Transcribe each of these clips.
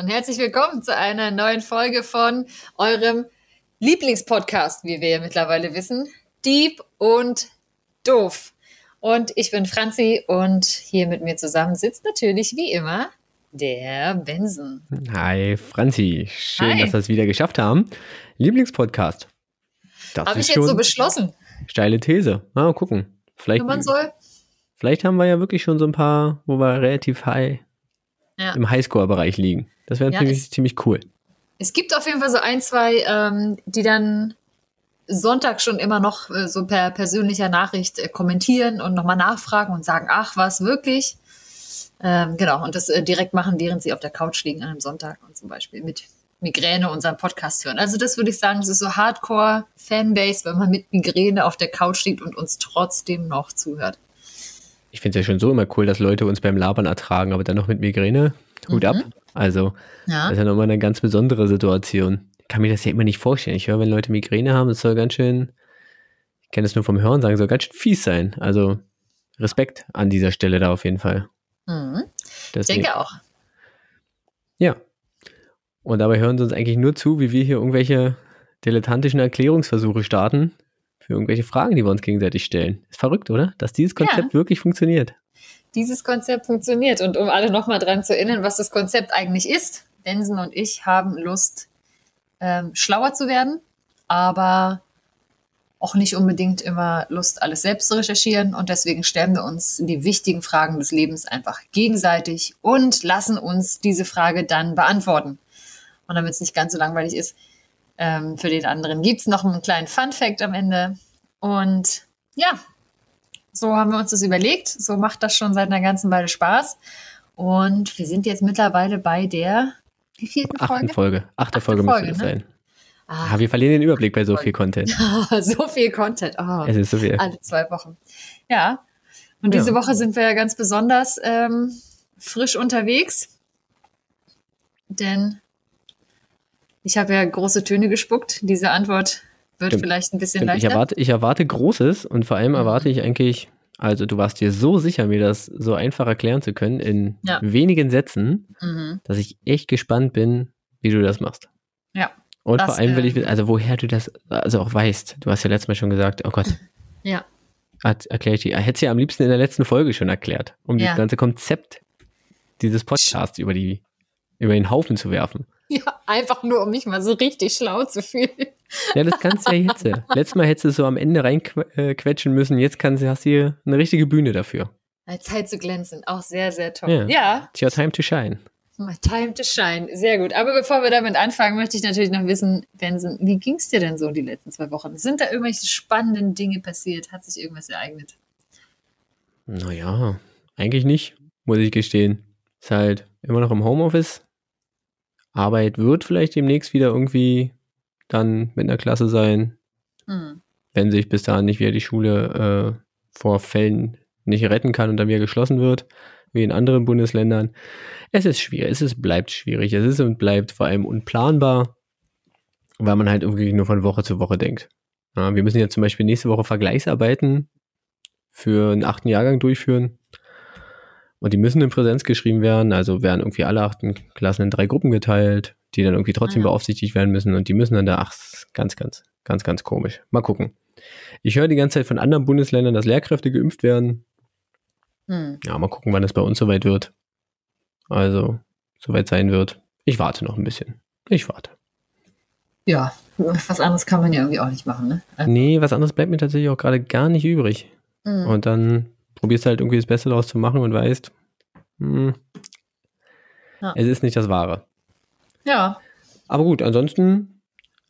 Und herzlich willkommen zu einer neuen Folge von eurem Lieblingspodcast, wie wir ja mittlerweile wissen, Deep und Doof. Und ich bin Franzi und hier mit mir zusammen sitzt natürlich wie immer der Benson. Hi Franzi, schön, Hi. dass wir es wieder geschafft haben. Lieblingspodcast. Habe ich jetzt so beschlossen. Steile These. Mal gucken. Vielleicht, man soll. vielleicht haben wir ja wirklich schon so ein paar, wo wir relativ high ja. im Highscore-Bereich liegen. Das wäre ja, ziemlich, ziemlich cool. Es gibt auf jeden Fall so ein, zwei, ähm, die dann Sonntag schon immer noch äh, so per persönlicher Nachricht äh, kommentieren und nochmal nachfragen und sagen, ach, was wirklich? Ähm, genau, und das äh, direkt machen, während sie auf der Couch liegen an einem Sonntag und zum Beispiel mit Migräne unseren Podcast hören. Also das würde ich sagen, das ist so Hardcore-Fanbase, wenn man mit Migräne auf der Couch liegt und uns trotzdem noch zuhört. Ich finde es ja schon so immer cool, dass Leute uns beim Labern ertragen, aber dann noch mit Migräne. Hut mhm. ab. Also, ja. das ist ja nochmal eine ganz besondere Situation. Ich kann mir das ja immer nicht vorstellen. Ich höre, wenn Leute Migräne haben, das soll ganz schön, ich kenne das nur vom Hören sagen, soll ganz schön fies sein. Also, Respekt an dieser Stelle da auf jeden Fall. Mhm. Ich denke auch. Ja. Und dabei hören sie uns eigentlich nur zu, wie wir hier irgendwelche dilettantischen Erklärungsversuche starten, für irgendwelche Fragen, die wir uns gegenseitig stellen. Ist verrückt, oder? Dass dieses Konzept ja. wirklich funktioniert. Dieses Konzept funktioniert. Und um alle nochmal dran zu erinnern, was das Konzept eigentlich ist, Benson und ich haben Lust, ähm, schlauer zu werden, aber auch nicht unbedingt immer Lust, alles selbst zu recherchieren. Und deswegen stellen wir uns die wichtigen Fragen des Lebens einfach gegenseitig und lassen uns diese Frage dann beantworten. Und damit es nicht ganz so langweilig ist, ähm, für den anderen gibt es noch einen kleinen Fun Fact am Ende. Und ja, so haben wir uns das überlegt. So macht das schon seit einer ganzen Weile Spaß. Und wir sind jetzt mittlerweile bei der vierten Folge? Achten Folge. Achte, Achte Folge, Folge müsste ne? sein. Ah, ah, wir verlieren den Überblick bei so viel Content. so viel Content. Oh, es ist so viel. Alle zwei Wochen. Ja. Und diese ja. Woche sind wir ja ganz besonders ähm, frisch unterwegs. Denn ich habe ja große Töne gespuckt. Diese Antwort wird Stimmt. vielleicht ein bisschen Stimmt. leichter. Ich erwarte, ich erwarte Großes und vor allem mhm. erwarte ich eigentlich, also du warst dir so sicher, mir das so einfach erklären zu können in ja. wenigen Sätzen, mhm. dass ich echt gespannt bin, wie du das machst. Ja. Und das, vor allem will ich, also woher du das also auch weißt. Du hast ja letztes Mal schon gesagt, oh Gott. Ja. Erkläre ich dir. Hätte es ja am liebsten in der letzten Folge schon erklärt, um ja. das ganze Konzept dieses Podcasts über die, über den Haufen zu werfen. Ja, einfach nur, um mich mal so richtig schlau zu fühlen. Ja, das kannst du ja jetzt. Letztes Mal hättest du so am Ende reinquetschen müssen. Jetzt kannst, hast du hier eine richtige Bühne dafür. Zeit zu glänzen. Auch sehr, sehr toll. Ja. ja. It's your time to shine. My time to shine. Sehr gut. Aber bevor wir damit anfangen, möchte ich natürlich noch wissen, Benson, wie ging es dir denn so die letzten zwei Wochen? Sind da irgendwelche spannenden Dinge passiert? Hat sich irgendwas ereignet? Naja, eigentlich nicht, muss ich gestehen. Ist halt immer noch im Homeoffice. Arbeit wird vielleicht demnächst wieder irgendwie dann mit einer Klasse sein, mhm. wenn sich bis dahin nicht wieder die Schule äh, vor Fällen nicht retten kann und dann wieder geschlossen wird, wie in anderen Bundesländern. Es ist schwierig, es ist, bleibt schwierig, es ist und bleibt vor allem unplanbar, weil man halt irgendwie nur von Woche zu Woche denkt. Ja, wir müssen ja zum Beispiel nächste Woche Vergleichsarbeiten für einen achten Jahrgang durchführen. Und die müssen in Präsenz geschrieben werden, also werden irgendwie alle achten Klassen in drei Gruppen geteilt, die dann irgendwie trotzdem ah, ja. beaufsichtigt werden müssen und die müssen dann da, ach, ganz, ganz, ganz, ganz komisch. Mal gucken. Ich höre die ganze Zeit von anderen Bundesländern, dass Lehrkräfte geimpft werden. Hm. Ja, mal gucken, wann es bei uns soweit wird. Also, soweit sein wird. Ich warte noch ein bisschen. Ich warte. Ja, was anderes kann man ja irgendwie auch nicht machen, ne? Also nee, was anderes bleibt mir tatsächlich auch gerade gar nicht übrig. Mhm. Und dann probierst halt irgendwie das Beste daraus zu machen und weißt, hm, ja. es ist nicht das Wahre. Ja. Aber gut, ansonsten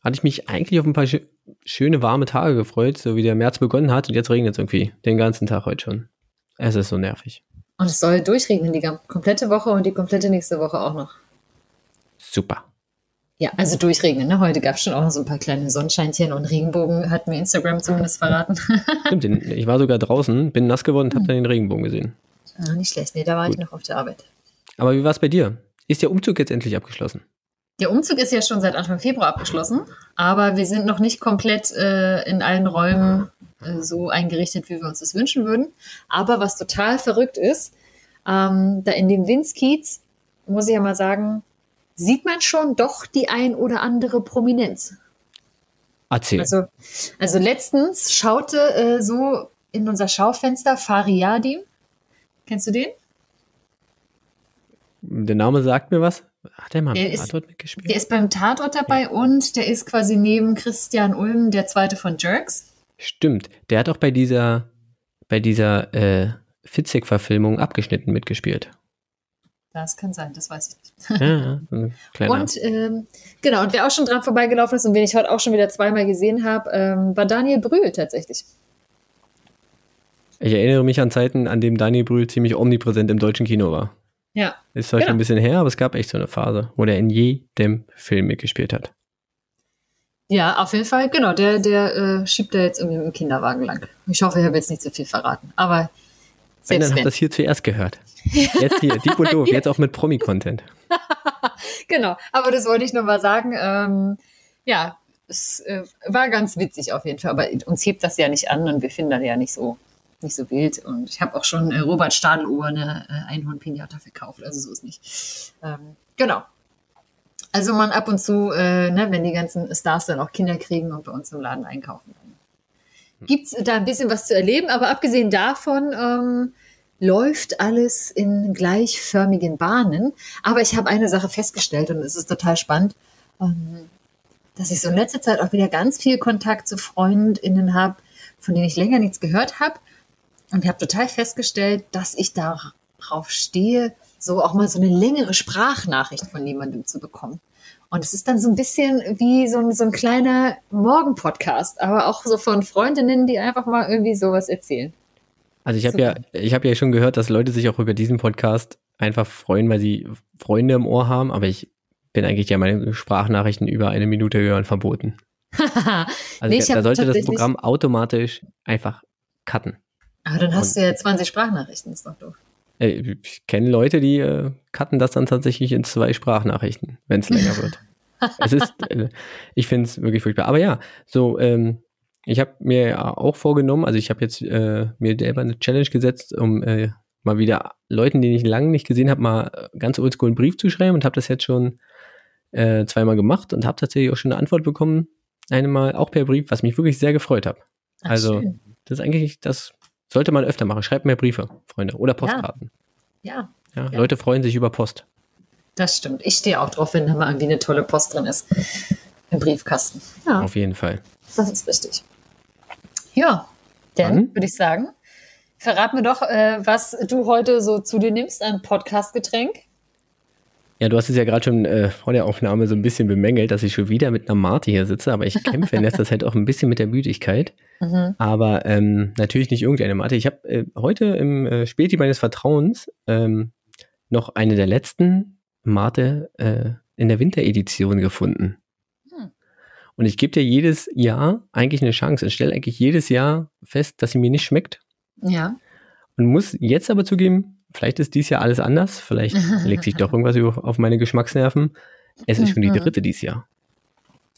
hatte ich mich eigentlich auf ein paar sch schöne warme Tage gefreut, so wie der März begonnen hat und jetzt regnet es irgendwie den ganzen Tag heute schon. Es ist so nervig. Und es soll durchregnen die komplette Woche und die komplette nächste Woche auch noch. Super. Ja, also durchregnen. Ne? Heute gab es schon auch noch so ein paar kleine Sonnenscheinchen und Regenbogen, hat mir Instagram zumindest verraten. Stimmt, ich war sogar draußen, bin nass geworden und habe dann den Regenbogen gesehen. Ah, nicht schlecht. Nee, da war Gut. ich noch auf der Arbeit. Aber wie war es bei dir? Ist der Umzug jetzt endlich abgeschlossen? Der Umzug ist ja schon seit Anfang Februar abgeschlossen, aber wir sind noch nicht komplett äh, in allen Räumen äh, so eingerichtet, wie wir uns das wünschen würden. Aber was total verrückt ist, ähm, da in dem Winskiez muss ich ja mal sagen, sieht man schon doch die ein oder andere Prominenz. Erzähl. Also, also letztens schaute äh, so in unser Schaufenster Fariadi. Kennst du den? Der Name sagt mir was. Hat er mal Der im ist- Tatort mitgespielt? Der ist beim Tatort dabei und der ist quasi neben Christian Ulm der zweite von Jerks. Stimmt. Der hat auch bei dieser, bei dieser äh, Fitzek-Verfilmung abgeschnitten mitgespielt. Das kann sein, das weiß ich nicht. Ja, ja. Und ähm, genau, und wer auch schon dran vorbeigelaufen ist und wen ich heute auch schon wieder zweimal gesehen habe, ähm, war Daniel Brühl tatsächlich. Ich erinnere mich an Zeiten, an dem Daniel Brühl ziemlich omnipräsent im deutschen Kino war. Ja, Ist zwar schon Genau. ein bisschen her, aber es gab echt so eine Phase, wo der in jedem Film mitgespielt hat. ja, auf jeden Fall, genau, der, der äh, schiebt da jetzt irgendwie im Kinderwagen lang. Ich hoffe, ich habe jetzt nicht zu viel verraten, aber Wenn, dann selbst habt das hier zuerst gehört. Jetzt hier, Dieb und Doof, jetzt auch mit Promi-Content. Genau, aber das wollte ich nur mal sagen. Ähm, ja, es äh, war ganz witzig auf jeden Fall, aber uns hebt das ja nicht an und wir finden das ja nicht so, nicht so wild. Und ich habe auch schon äh, Robert Stadelohr eine äh, Einhorn-Pinata verkauft, also so ist nicht. Ähm, genau. Also man ab und zu, äh, ne, wenn die ganzen Stars dann auch Kinder kriegen und bei uns im Laden einkaufen, dann gibt's da ein bisschen was zu erleben. Aber abgesehen davon ähm, läuft alles in gleichförmigen Bahnen. Aber ich habe eine Sache festgestellt und es ist total spannend, ähm, dass ich so in letzter Zeit auch wieder ganz viel Kontakt zu FreundInnen habe, von denen ich länger nichts gehört habe. Und ich habe total festgestellt, dass ich darauf stehe, so auch mal so eine längere Sprachnachricht von jemandem zu bekommen. Und es ist dann so ein bisschen wie so ein, so ein kleiner Morgen-Podcast, aber auch so von Freundinnen, die einfach mal irgendwie sowas erzählen. Also ich habe ja, ich habe ja schon gehört, dass Leute sich auch über diesen Podcast einfach freuen, weil sie Freunde im Ohr haben, aber ich bin eigentlich ja meine Sprachnachrichten über eine Minute hören verboten. Also Nee, da sollte das Programm automatisch einfach cutten. Aber dann hast du ja 20 Sprachnachrichten, ist doch doof. Ich kenne Leute, die äh, cutten das dann tatsächlich in zwei Sprachnachrichten, wenn es länger wird. es ist, äh, ich finde es wirklich furchtbar. Aber ja, so, ähm, ich habe mir ja auch vorgenommen, also ich habe jetzt äh, mir selber eine Challenge gesetzt, um äh, mal wieder Leuten, die ich lange nicht gesehen habe, mal ganz oldschool einen Brief zu schreiben und habe das jetzt schon äh, zweimal gemacht und habe tatsächlich auch schon eine Antwort bekommen, einmal auch per Brief, was mich wirklich sehr gefreut hat. Ach, Also, schön. Das ist eigentlich, das sollte man öfter machen. Schreibt mehr Briefe, Freunde, oder Postkarten. Ja, Ja, Ja. Leute freuen sich über Post. das stimmt. Ich stehe auch drauf, wenn da mal irgendwie eine tolle Post drin ist. Im Briefkasten. Ja, Auf jeden Fall. das ist richtig. Ja, dann würde ich sagen, verrat mir doch, äh, was du heute so zu dir nimmst an Podcast-Getränk. Ja, du hast es ja gerade schon äh, vor der Aufnahme so ein bisschen bemängelt, dass ich schon wieder mit einer Mate hier sitze, aber ich kämpfe in letzter Zeit auch ein bisschen mit der Müdigkeit. Mhm. Aber ähm, natürlich nicht irgendeine Mate. Ich habe äh, heute im äh, Späti meines Vertrauens ähm, noch eine der letzten Mate äh, in der Winteredition gefunden. Hm. Und ich gebe dir jedes Jahr eigentlich eine Chance. Ich stelle eigentlich jedes Jahr fest, dass sie mir nicht schmeckt. Ja. Und muss jetzt aber zugeben, vielleicht ist dies Jahr alles anders. Vielleicht legt sich doch irgendwas über- auf meine Geschmacksnerven. Es ist schon die Mhm. dritte dieses Jahr.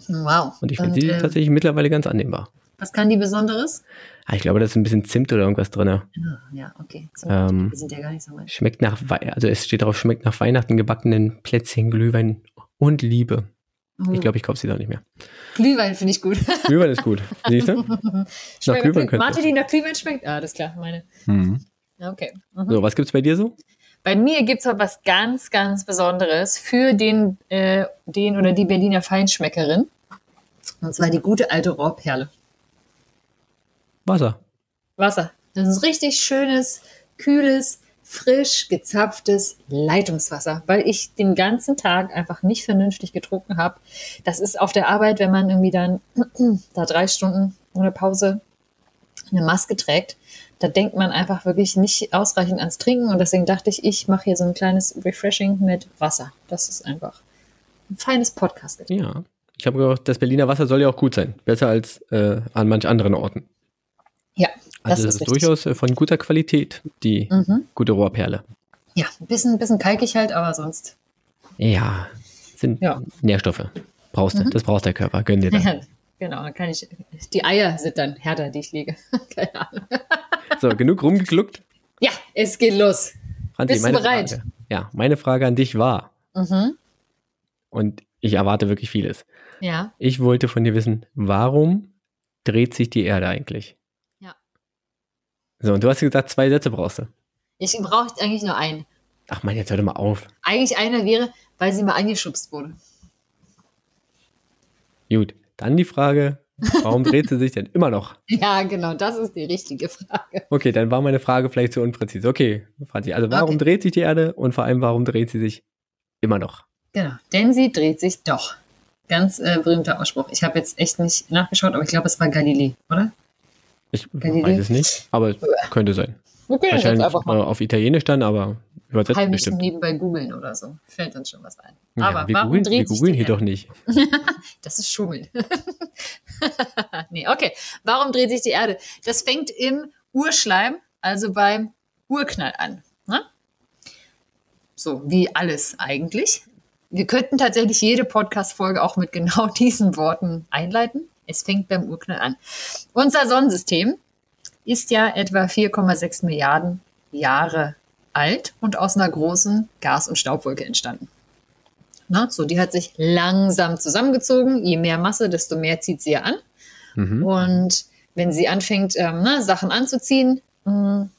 Wow. Und ich finde Und, sie äh, tatsächlich mittlerweile ganz annehmbar. Was kann die Besonderes? Ah, Ich glaube, da ist ein bisschen Zimt oder irgendwas drin. Ja, ja okay. Zum Ähm, wir sind ja gar nicht so weit. Schmeckt nach, Wei- also es steht drauf, schmeckt nach Weihnachten gebackenen Plätzchen, Glühwein und Liebe. Ich glaube, ich kaufe sie doch nicht mehr. Glühwein finde ich gut. Glühwein ist gut. Siehst du? Schmeckt Glühwein könnte Mate, es. die nach Glühwein schmeckt? Ah, das ist klar, meine. Ja, Okay. Mhm. So, was gibt's bei dir so? Bei mir gibt es was ganz, ganz Besonderes für den, äh, den oder die Berliner Feinschmeckerin. Und zwar die gute alte Rohrperle. Wasser. Wasser. Das ist richtig schönes, kühles, frisch gezapftes Leitungswasser, weil ich den ganzen Tag einfach nicht vernünftig getrunken habe. Das ist auf der Arbeit, wenn man irgendwie dann da drei Stunden ohne Pause eine Maske trägt, da denkt man einfach wirklich nicht ausreichend ans Trinken und deswegen dachte ich, ich mache hier so ein kleines Refreshing mit Wasser. Das ist einfach ein feines Podcast. Ja. Ich habe gehört, das Berliner Wasser soll ja auch gut sein. Besser als äh, an manch anderen Orten. Ja, das Also ist das ist richtig. durchaus äh, von guter Qualität, die Mhm. gute Rohrperle. Ja, ein bisschen, bisschen kalkig halt, aber sonst. Ja, sind Ja. Mhm. Nährstoffe. Brauchst du, das braucht der Körper. Gönn dir das. Ja, genau, dann kann ich. Die Eier sind dann härter, die ich lege. Keine Ahnung. So, genug rumgegluckt. Ja, es geht los. Franzi, Bist du bereit? Frage. Ja, meine Frage an dich war, Mhm. und ich erwarte wirklich vieles. Ja. Ich wollte von dir wissen, warum dreht sich die Erde eigentlich? So, und du hast gesagt, zwei Sätze brauchst du. Ich brauche eigentlich nur einen. Ach man, jetzt hör doch mal auf. Eigentlich einer wäre, weil sie mal angeschubst wurde. Gut, dann die Frage, warum dreht sie sich denn immer noch? Ja, genau, das ist die richtige Frage. Okay, dann war meine Frage vielleicht zu unpräzise. Okay, Franzi, also warum Okay. dreht sich die Erde und vor allem, warum dreht sie sich immer noch? Genau, denn sie dreht sich doch. Ganz äh, berühmter Ausspruch. Ich habe jetzt echt nicht nachgeschaut, aber ich glaube, es war Galilei, oder? Ich weiß es nicht, aber es könnte sein. Okay, jetzt Wahrscheinlich einfach äh, mal auf Italienisch dann, aber übersetzt heimlich bestimmt. nebenbei googeln oder so. Fällt uns schon was ein. Ja, aber wir warum googeln, wir dreht sich googeln die hier doch nicht. Das ist Schummeln. nee, okay. Warum dreht sich die Erde? Das fängt im Urschleim, also beim Urknall an. Ne? So, wie alles eigentlich. Wir könnten tatsächlich jede Podcast-Folge auch mit genau diesen Worten einleiten. Es fängt beim Urknall an. Unser Sonnensystem ist ja etwa 4,6 Milliarden Jahre alt und aus einer großen Gas- und Staubwolke entstanden. Na, so, die hat sich langsam zusammengezogen. Je mehr Masse, desto mehr zieht sie ja an. Mhm. Und wenn sie anfängt, ähm, ne, Sachen anzuziehen, mh,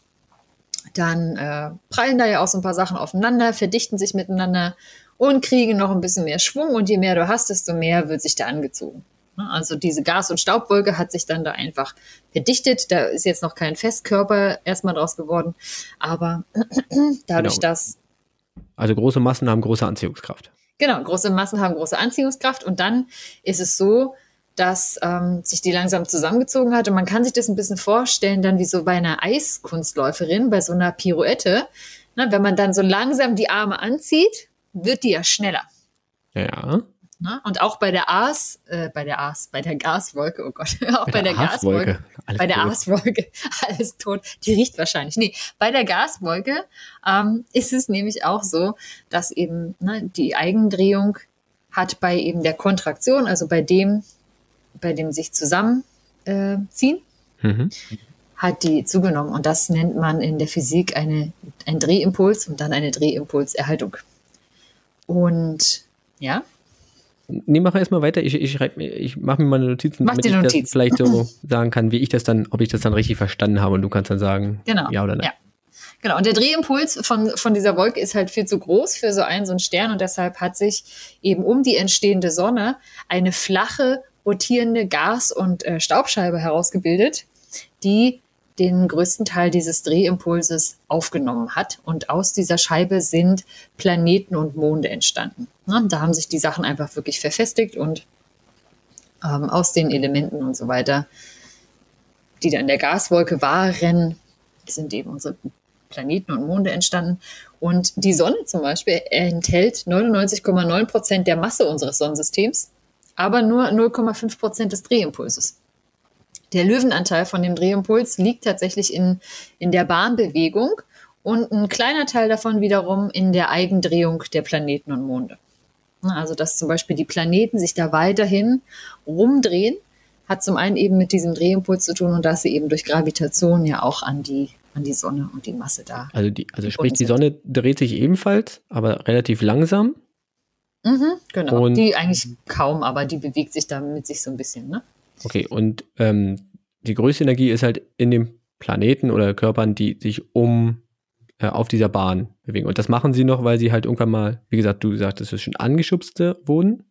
dann äh, prallen da ja auch so ein paar Sachen aufeinander, verdichten sich miteinander und kriegen noch ein bisschen mehr Schwung. Und je mehr du hast, desto mehr wird sich da angezogen. Ne, Also diese Gas- und Staubwolke hat sich dann da einfach verdichtet. Da ist jetzt noch kein Festkörper erstmal draus geworden. Aber dadurch, Genau. dass Also große Massen haben große Anziehungskraft. Genau, große Massen haben große Anziehungskraft und dann ist es so, dass ähm, sich die langsam zusammengezogen hat und man kann sich das ein bisschen vorstellen, dann wie so bei einer Eiskunstläuferin, bei so einer Pirouette. Ne, wenn man dann so langsam die Arme anzieht, wird die ja schneller. Ja. Ne? Und auch bei der Ars, äh, bei der Ars, bei der Gaswolke, oh Gott, auch bei, der, Gaswolke. Gaswolke, bei der tot. Gaswolke, alles tot, die riecht wahrscheinlich. Nee, bei der Gaswolke ähm, ist es nämlich auch so, dass eben ne, die Eigendrehung hat bei eben der Kontraktion, also bei dem, bei dem sich zusammenziehen, äh, Mhm. hat die zugenommen. Und das nennt man in der Physik eine, ein Drehimpuls und dann eine Drehimpulserhaltung. Und ja, Nee, mach erstmal weiter. Ich, ich, schreib mir- ich mache mir meine Notizen, Mach damit ich das Notizen. vielleicht so sagen kann, wie ich das dann, ob ich das dann richtig verstanden habe und du kannst dann sagen, Genau. ja oder nein. Ja. Genau, und der Drehimpuls von, von dieser Wolke ist halt viel zu groß für so einen, so einen Stern und deshalb hat sich eben um die entstehende Sonne eine flache, rotierende Gas- und äh, Staubscheibe herausgebildet, die den größten Teil dieses Drehimpulses aufgenommen hat. Und aus dieser Scheibe sind Planeten und Monde entstanden. Ne? Da haben sich die Sachen einfach wirklich verfestigt und ähm, aus den Elementen und so weiter, die da in der Gaswolke waren, sind eben unsere Planeten und Monde entstanden. Und die Sonne zum Beispiel enthält 99,9 Prozent der Masse unseres Sonnensystems, aber nur 0,5 Prozent des Drehimpulses. Der Löwenanteil von dem Drehimpuls liegt tatsächlich in, in der Bahnbewegung und ein kleiner Teil davon wiederum in der Eigendrehung der Planeten und Monde. Also, dass zum Beispiel die Planeten sich da weiterhin rumdrehen, hat zum einen eben mit diesem Drehimpuls zu tun und dass sie eben durch Gravitation ja auch an die, an die Sonne und die Masse da. Also, die, also sprich, die Sonne dreht sich ebenfalls, aber relativ langsam. Mhm, genau. Und- die eigentlich kaum, aber die bewegt sich da mit sich so ein bisschen, ne? Okay, und ähm, die größte Energie ist halt in den Planeten oder Körpern, die sich um äh, auf dieser Bahn bewegen. Und das machen sie noch, weil sie halt irgendwann mal, wie gesagt, du sagtest, es schon angeschubste wurden.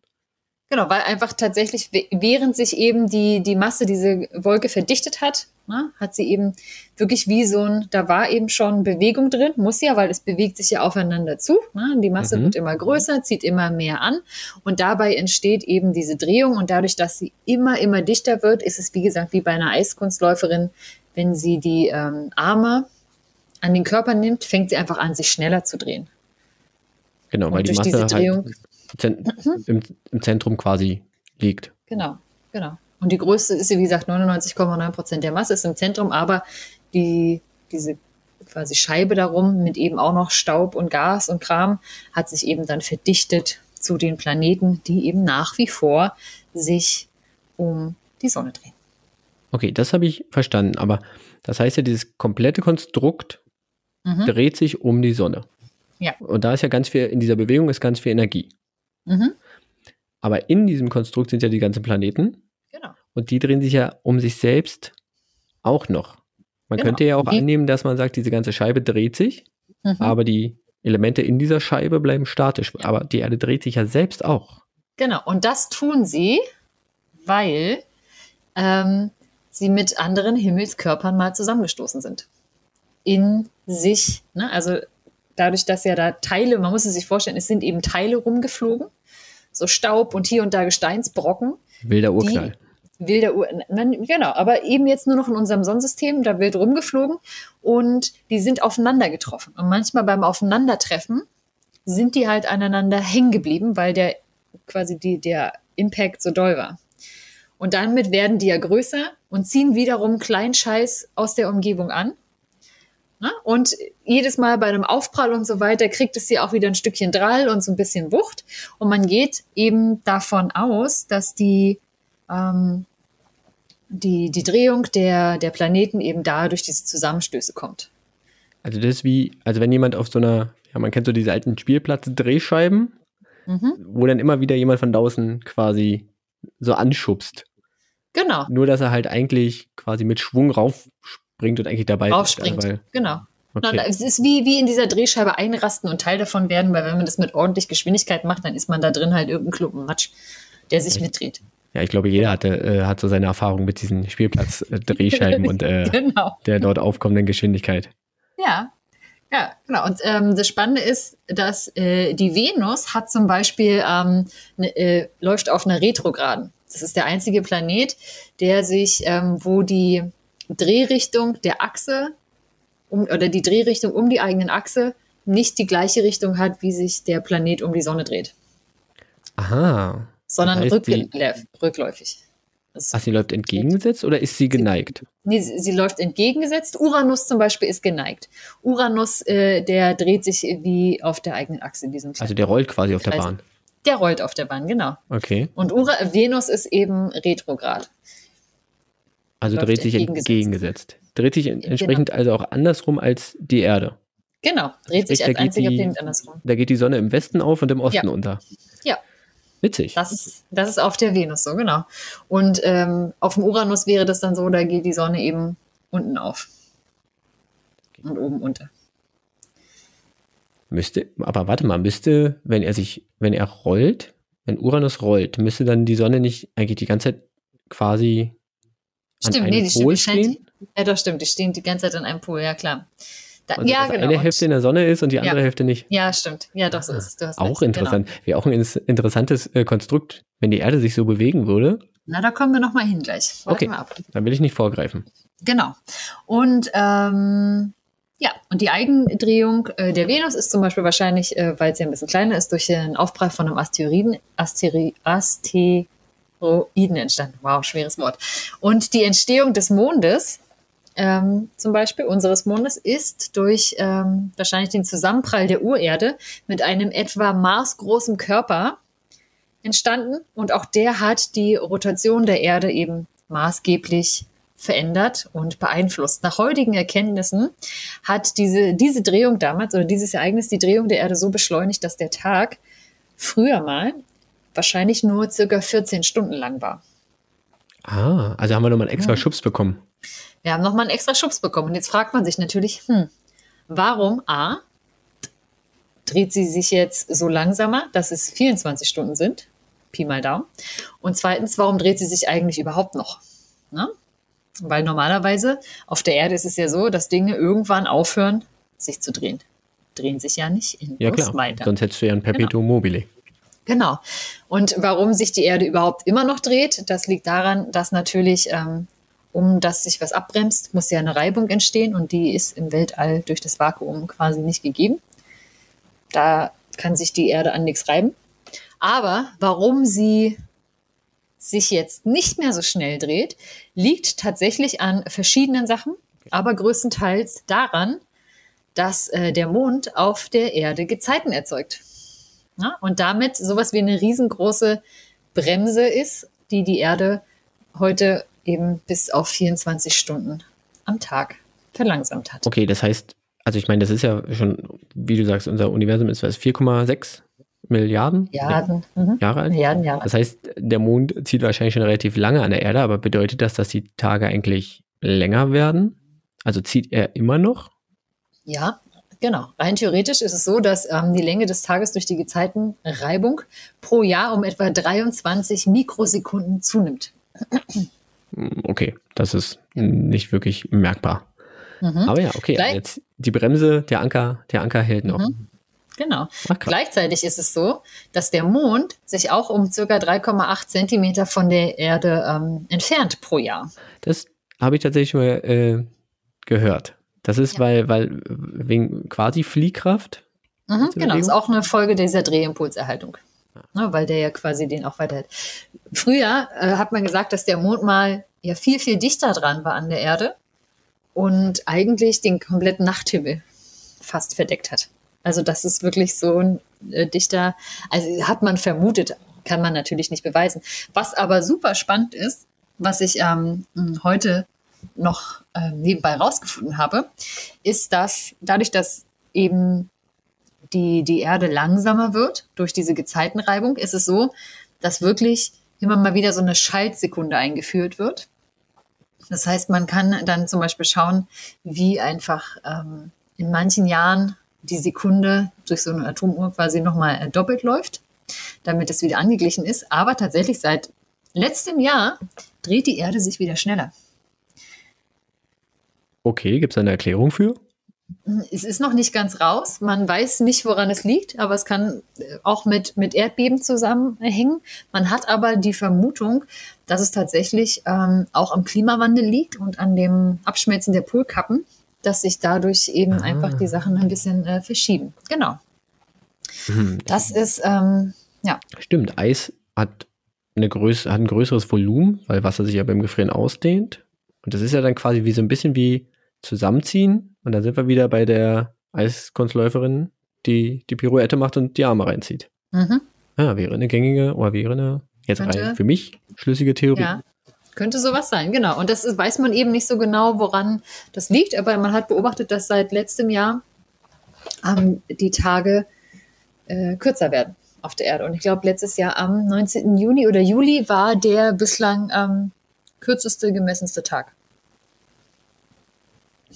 Genau, weil einfach tatsächlich, während sich eben die, die Masse, diese Wolke verdichtet hat, ne, hat sie eben wirklich wie so ein, da war eben schon Bewegung drin, muss ja, weil es bewegt sich ja aufeinander zu. Ne, die Masse Mhm. wird immer größer, zieht immer mehr an und dabei entsteht eben diese Drehung und dadurch, dass sie immer, immer dichter wird, ist es wie gesagt wie bei einer Eiskunstläuferin, wenn sie die ähm, Arme an den Körper nimmt, fängt sie einfach an, sich schneller zu drehen. Genau, Und weil die durch Masse diese halt im, im Zentrum quasi liegt. Genau, genau. Und die größte ist, wie gesagt, 99,9 Prozent der Masse ist im Zentrum, aber die, diese quasi Scheibe darum mit eben auch noch Staub und Gas und Kram hat sich eben dann verdichtet zu den Planeten, die eben nach wie vor sich um die Sonne drehen. Okay, das habe ich verstanden. Aber das heißt ja, dieses komplette Konstrukt Mhm. dreht sich um die Sonne. Ja. Und da ist ja ganz viel, in dieser Bewegung ist ganz viel Energie. Mhm. Aber in diesem Konstrukt sind ja die ganzen Planeten Genau. und die drehen sich ja um sich selbst auch noch. Man Genau. könnte ja auch Die- annehmen, dass man sagt, diese ganze Scheibe dreht sich, Mhm. aber die Elemente in dieser Scheibe bleiben statisch. Aber die Erde dreht sich ja selbst auch. Genau, und das tun sie, weil ähm, sie mit anderen Himmelskörpern mal zusammengestoßen sind. In sich, ne? also dadurch, dass ja da Teile, man muss es sich vorstellen, es sind eben Teile rumgeflogen, so Staub und hier und da Gesteinsbrocken, Wilder Urknall. wilder Ur, nein, genau, aber eben jetzt nur noch in unserem Sonnensystem, da wild rumgeflogen und die sind aufeinander getroffen. Und manchmal beim Aufeinandertreffen sind die halt aneinander hängen geblieben, weil der quasi die, der Impact so doll war. Und damit werden die ja größer und ziehen wiederum kleinen Scheiß aus der Umgebung an. Na? Und jedes Mal bei einem Aufprall und so weiter kriegt es hier auch wieder ein Stückchen Drall und so ein bisschen Wucht. Und man geht eben davon aus, dass die ähm, die, die Drehung der, der Planeten eben da durch diese Zusammenstöße kommt. Also das ist wie, also wenn jemand auf so einer, ja, man kennt so diese alten Spielplatz-Drehscheiben, Mhm. wo dann immer wieder jemand von draußen quasi so anschubst. Genau, Nur, dass er halt eigentlich quasi mit Schwung raufspringt und eigentlich dabei raufspringt. ist. Also, genau. Okay. Es ist wie, wie in dieser Drehscheibe einrasten und Teil davon werden, weil wenn man das mit ordentlich Geschwindigkeit macht, dann ist man da drin halt irgendein Klumpen Matsch, der sich mitdreht. Ja, ich glaube, jeder hatte, äh, hat so seine Erfahrung mit diesen Spielplatz-Drehscheiben und äh, Genau. der dort aufkommenden Geschwindigkeit. Ja. Ja, genau. Und ähm, das Spannende ist, dass äh, die Venus hat zum Beispiel ähm, ne, äh, läuft auf einer Retrograden. Das ist der einzige Planet, der sich, ähm, wo die Drehrichtung der Achse um, oder die Drehrichtung um die eigenen Achse nicht die gleiche Richtung hat, wie sich der Planet um die Sonne dreht, Aha. sondern heißt, die- rücklä- rückläufig. Das Ach, sie läuft entgegengesetzt oder ist sie geneigt? Nee, sie, sie läuft entgegengesetzt. Uranus zum Beispiel ist geneigt. Uranus, äh, der dreht sich wie auf der eigenen Achse in diesem kleinen. Also der rollt quasi auf der Kreis. Bahn. der rollt auf der Bahn, genau. Okay. Und Ura Venus ist eben retrograd. Also dreht sich entgegengesetzt. Dreht sich en- entsprechend also auch andersrum als die Erde. Genau, dreht sich als einziger die- Planet andersrum. Da geht die Sonne im Westen auf und im Osten Ja. unter. Ja. Witzig. Das ist, das ist auf der Venus so, genau. Und ähm, auf dem Uranus wäre das dann so, da geht die Sonne eben unten auf. Und oben unter. Müsste, aber warte mal, müsste, wenn er sich, wenn er rollt, wenn Uranus rollt, müsste dann die Sonne nicht eigentlich die ganze Zeit quasi Stimmt, einem nee, die Die scheint, stehen? ja, doch stimmt, die stehen die ganze Zeit an einem Pol, ja klar. Da, Also, ja, dass genau. eine Hälfte in der Sonne ist und die andere Ja. Hälfte nicht. Ja, stimmt. Ja, doch, so ist es. Du hast Auch recht. interessant. Wäre auch ein interessantes äh, Konstrukt, wenn die Erde sich so bewegen würde. Genau. Na, da kommen wir noch mal hin gleich. Warten Okay. Dann will ich nicht vorgreifen. Genau. Und ähm, ja, und die Eigendrehung äh, der Venus ist zum Beispiel wahrscheinlich, äh, weil ja ein bisschen kleiner ist, durch den Aufprall von einem Asteroiden, Asteri, Asteroiden entstanden. Wow, schweres Wort. Und die Entstehung des Mondes, ähm, zum Beispiel unseres Mondes, ist durch ähm, wahrscheinlich den Zusammenprall der Urerde mit einem etwa maßgroßen Körper entstanden. Und auch der hat die Rotation der Erde eben maßgeblich verändert und beeinflusst. Nach heutigen Erkenntnissen hat diese, diese Drehung damals oder dieses Ereignis die Drehung der Erde so beschleunigt, dass der Tag früher mal wahrscheinlich nur circa 14 Stunden lang war. Ah, also haben wir nochmal einen extra Ja. Schubs bekommen. Wir haben nochmal einen extra Schubs bekommen. Und jetzt fragt man sich natürlich, hm, warum A, dreht sie sich jetzt so langsamer, dass es 24 Stunden sind? Pi mal Daumen. Und zweitens, warum dreht sie sich eigentlich überhaupt noch? Ne? Weil normalerweise auf der Erde ist es ja so, dass Dinge irgendwann aufhören, sich zu drehen. Drehen sich ja nicht in Ja klar, weiter. sonst hättest du ja ein Perpetuum mobile. Genau. Und warum sich die Erde überhaupt immer noch dreht, das liegt daran, dass natürlich, ähm, um dass sich was abbremst, muss ja eine Reibung entstehen und die ist im Weltall durch das Vakuum quasi nicht gegeben. Da kann sich die Erde an nichts reiben. Aber warum sie sich jetzt nicht mehr so schnell dreht, liegt tatsächlich an verschiedenen Sachen, aber größtenteils daran, dass äh, der Mond auf der Erde Gezeiten erzeugt. Ja, und damit sowas wie eine riesengroße Bremse ist, die die Erde heute eben bis auf 24 Stunden am Tag verlangsamt hat. Okay, das heißt, also ich meine, das ist ja schon, wie du sagst, unser Universum ist was, 4,6 Milliarden Milliarden. Mhm. Jahre alt? Milliarden Jahre. Das heißt, der Mond zieht wahrscheinlich schon relativ lange an der Erde, aber bedeutet das, dass die Tage eigentlich länger werden? Also zieht er immer noch? Ja, genau. Rein theoretisch ist es so, dass ähm, die Länge des Tages durch die Gezeitenreibung pro Jahr um etwa 23 Mikrosekunden zunimmt. Hm, Okay, das ist nicht wirklich merkbar. Mhm. Aber ja, okay, Gleich- jetzt die Bremse, der Anker, der Anker hält noch. Mhm. Genau. Ach. Gleichzeitig ist es so, dass der Mond sich auch um circa 3,8 Zentimeter von der Erde ähm, entfernt pro Jahr. Das habe ich tatsächlich mal äh, gehört. Das ist, Ja. weil, weil wegen quasi Fliehkraft. Mhm, genau, ist auch eine Folge dieser Drehimpulserhaltung. Ne, weil der ja quasi den auch weiterhält. Früher äh, hat man gesagt, dass der Mond mal ja viel, viel dichter dran war an der Erde und eigentlich den kompletten Nachthimmel fast verdeckt hat. Also das ist wirklich so ein äh, dichter, also hat man vermutet, kann man natürlich nicht beweisen. Was aber super spannend ist, was ich ähm, heute noch äh, nebenbei rausgefunden habe, ist, dass dadurch, dass eben die, die Erde langsamer wird durch diese Gezeitenreibung, ist es so, dass wirklich immer mal wieder so eine Schaltsekunde eingeführt wird. Das heißt, man kann dann zum Beispiel schauen, wie einfach ähm, in manchen Jahren die Sekunde durch so eine Atomuhr quasi nochmal äh, doppelt läuft, damit es wieder angeglichen ist. Aber tatsächlich seit letztem Jahr dreht die Erde sich wieder schneller. Okay, gibt es eine Erklärung für? Es ist noch nicht ganz raus. Man weiß nicht, woran es liegt, aber es kann äh, auch mit, mit Erdbeben zusammenhängen. Man hat aber die Vermutung, dass es tatsächlich ähm, auch am Klimawandel liegt und an dem Abschmelzen der Polkappen, dass sich dadurch eben Ah. einfach die Sachen ein bisschen äh, verschieben. Genau. Hm, Das ist, ähm, ja, Stimmt, Eis hat, eine Größe, hat ein größeres Volumen, weil Wasser sich ja beim Gefrieren ausdehnt. Und das ist ja dann quasi wie so ein bisschen wie zusammenziehen. Und dann sind wir wieder bei der Eiskunstläuferin, die die Pirouette macht und die Arme reinzieht. mhm. Ja, wäre eine gängige oder wäre eine, jetzt Könnte. rein für mich, schlüssige Theorie. ja. Könnte sowas sein, genau. Und das ist, weiß man eben nicht so genau, woran das liegt, aber man hat beobachtet, dass seit letztem Jahr ähm, die Tage äh, kürzer werden auf der Erde. Und ich glaube, letztes Jahr am 19. Juni oder Juli war der bislang ähm, kürzeste, gemessenste Tag.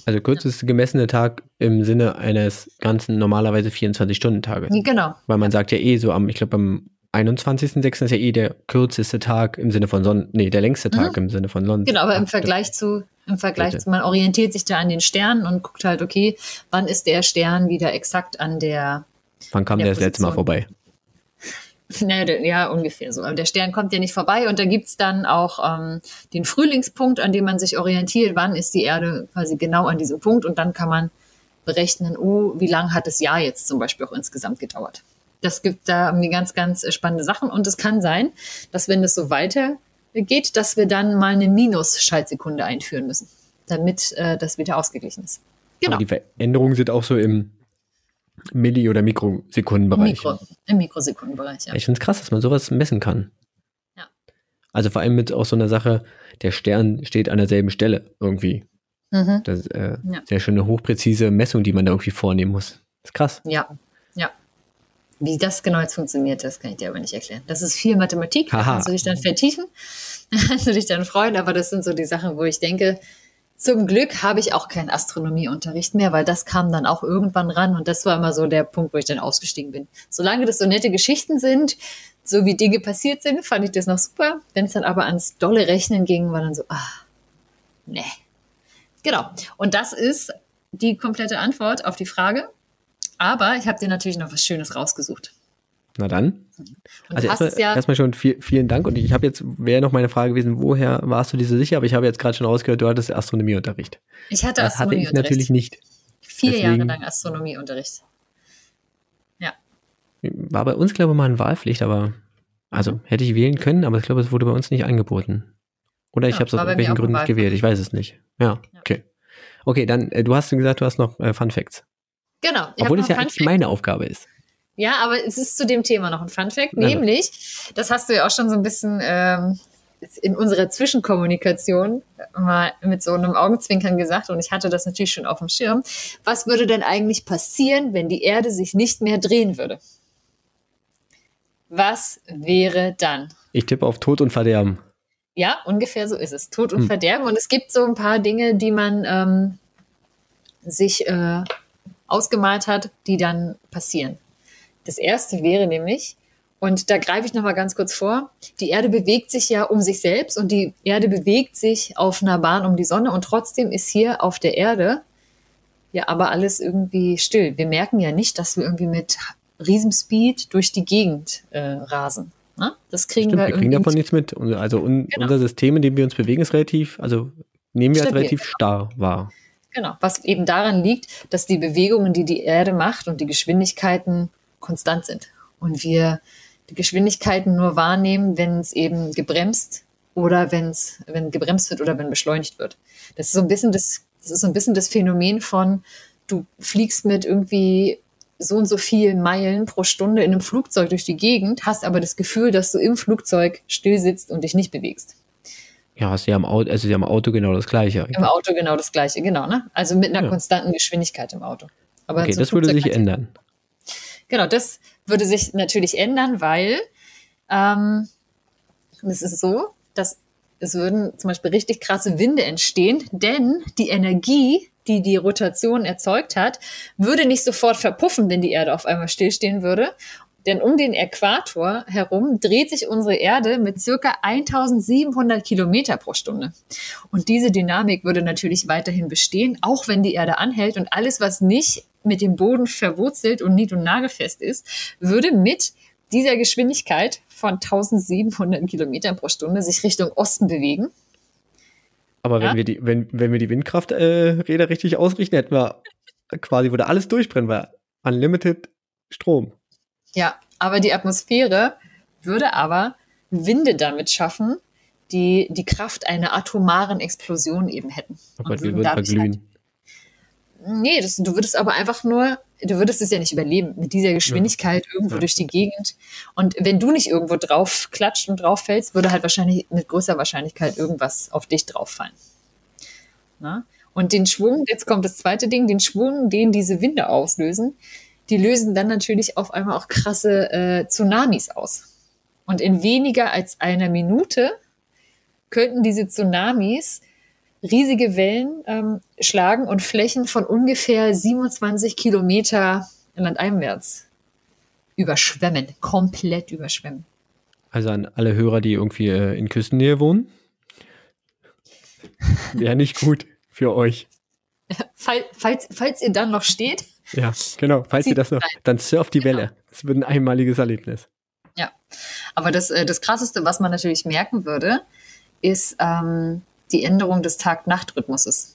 Also kürzeste gemessene Tag im Sinne eines ganzen normalerweise 24-Stunden-Tages. Genau. Weil man sagt ja eh so am, ich glaube am 21.06. ist ja eh der kürzeste Tag im Sinne von Sonnen, nee, der längste Tag im Sinne von Sonnen. Genau, aber im Vergleich zu, im Vergleich Bitte. zu, man orientiert sich da an den Sternen und guckt halt, okay, wann ist der Stern wieder exakt an der Wann kam der der das letzte Mal vorbei? Der- ja, ungefähr so. Aber der Stern kommt ja nicht vorbei und da gibt's dann auch ähm, den Frühlingspunkt, an dem man sich orientiert, wann ist die Erde quasi genau an diesem Punkt und dann kann man berechnen, oh, wie lang hat das Jahr jetzt zum Beispiel auch insgesamt gedauert. Das gibt da irgendwie ganz, ganz äh, spannende Sachen und es kann sein, dass wenn es so weitergeht, dass wir dann mal eine Minus-Schaltsekunde einführen müssen, damit äh, das wieder ausgeglichen ist. Genau, Aber die Veränderungen sind auch so im Milli- oder Mikrosekundenbereich. Mikro, im Mikrosekundenbereich. Ja. Ich finde es krass, dass man sowas messen kann. Ja. Also vor allem mit auch so einer Sache, der Stern steht an derselben Stelle irgendwie. Mhm. Das ist äh, Ja. sehr schön eine hochpräzise Messung, die man da irgendwie vornehmen muss. Das ist krass. Ja, ja. Wie das genau jetzt funktioniert, das kann ich dir aber nicht erklären. Das ist viel Mathematik, da Haha. kannst du dich dann vertiefen, da kannst du dich dann freuen, aber das sind so die Sachen, wo ich denke, zum Glück habe ich auch keinen Astronomieunterricht mehr, weil das kam dann auch irgendwann ran und das war immer so der Punkt, wo ich dann ausgestiegen bin. Solange das so nette Geschichten sind, so wie Dinge passiert sind, fand ich das noch super. Wenn es dann aber ans dolle Rechnen ging, war dann so, ah, nee. Genau. Und das ist die komplette Antwort auf die Frage. Aber ich habe dir natürlich noch was Schönes rausgesucht. Na dann. Also erstmal, ja, erstmal schon viel, vielen Dank. Und ich habe jetzt, wäre noch meine Frage gewesen, woher warst du dir so sicher? Aber ich habe jetzt gerade schon rausgehört, du hattest Astronomieunterricht. ich hatte Das hatte ich natürlich Astronomieunterricht. nicht. Vier Jahre deswegen- lang Astronomieunterricht. War bei uns, glaube ich, mal eine Wahlpflicht, aber also Mhm. hätte ich wählen können, aber ich glaube, es wurde bei uns nicht angeboten. Oder ich Ja, habe es aus irgendwelchen Gründen nicht gewählt. Ich weiß es nicht. Ja, Ja. okay. Okay, dann, äh, du hast gesagt, du hast noch äh, Fun Facts. Genau. Obwohl es ja eigentlich meine Aufgabe ist. Ja, aber es ist zu dem Thema noch ein Fun Fact, nämlich, das hast du ja auch schon so ein bisschen ähm, in unserer Zwischenkommunikation mal mit so einem Augenzwinkern gesagt, und ich hatte das natürlich schon auf dem Schirm, was würde denn eigentlich passieren, wenn die Erde sich nicht mehr drehen würde? Was wäre dann? Ich tippe auf Tod und Verderben. Ja, ungefähr so ist es. Tod und hm. Verderben. Und es gibt so ein paar Dinge, die man ähm, sich äh, ausgemalt hat, die dann passieren. Das erste wäre nämlich, und da greife ich nochmal ganz kurz vor. Die Erde bewegt sich ja um sich selbst und die Erde bewegt sich auf einer Bahn um die Sonne und trotzdem ist hier auf der Erde ja aber alles irgendwie still. Wir merken ja nicht, dass wir irgendwie mit Riesenspeed durch die Gegend äh, rasen. Ne? Das kriegen Stimmt, wir, wir kriegen davon nichts mit. Also un genau. unser System, in dem wir uns bewegen, ist relativ, also nehmen wir als relativ starr wahr. Genau, was eben daran liegt, dass die Bewegungen, die die Erde macht und die Geschwindigkeiten konstant sind. Und wir die Geschwindigkeiten nur wahrnehmen, wenn es eben gebremst oder wenn's, wenn gebremst wird oder wenn beschleunigt wird. Das ist so ein bisschen das, das ist so ein bisschen das Phänomen von, du fliegst mit irgendwie so und so viel Meilen pro Stunde in einem Flugzeug durch die Gegend, hast aber das Gefühl, dass du im Flugzeug still sitzt und dich nicht bewegst. Ja, hast du ja am Auto, also ja am Auto genau das Gleiche. Im Auto genau das Gleiche, genau, ne? Also mit einer ja. konstanten Geschwindigkeit im Auto. Aber okay, das würde sich ändern. Genau, das würde sich natürlich ändern, weil ähm, es ist so, dass es würden zum Beispiel richtig krasse Winde entstehen, denn die Energie, die die Rotation erzeugt hat, würde nicht sofort verpuffen, wenn die Erde auf einmal stillstehen würde. Denn um den Äquator herum dreht sich unsere Erde mit circa 1700 Kilometer pro Stunde. Und diese Dynamik würde natürlich weiterhin bestehen, auch wenn die Erde anhält und alles, was nicht mit dem Boden verwurzelt und nied- und nagelfest ist, würde mit dieser Geschwindigkeit von 1700 Kilometern pro Stunde sich Richtung Osten bewegen. Aber ja? wenn wir die, wenn, wenn wir die Windkrafträder äh, richtig ausrichten, hätten wir quasi, würde alles durchbrennen, weil unlimited Strom. Ja, aber die Atmosphäre würde aber Winde damit schaffen, die die Kraft einer atomaren Explosion eben hätten. Aber wir würden verglühen. Halt Nee, das, du würdest aber einfach nur, du würdest es ja nicht überleben, mit dieser Geschwindigkeit ja. irgendwo ja. durch die Gegend. Und wenn du nicht irgendwo drauf klatscht und drauf fällst, würde halt wahrscheinlich mit großer Wahrscheinlichkeit irgendwas auf dich drauf fallen. Na? Und den Schwung, jetzt kommt das zweite Ding, den Schwung, den diese Winde auslösen, die lösen dann natürlich auf einmal auch krasse äh, Tsunamis aus. Und in weniger als einer Minute könnten diese Tsunamis riesige Wellen ähm, schlagen und Flächen von ungefähr 27 Kilometer landeinwärts überschwemmen, komplett überschwemmen. Also an alle Hörer, die irgendwie äh, in Küstennähe wohnen. Wäre nicht gut für euch. Fall, falls, falls ihr dann noch steht. Ja, genau. Falls ihr das noch, dann surft die Welle. Es genau. wird ein einmaliges Erlebnis. Ja, aber das, äh, das Krasseste, was man natürlich merken würde, ist, ähm, die Änderung des Tag-Nacht-Rhythmuses.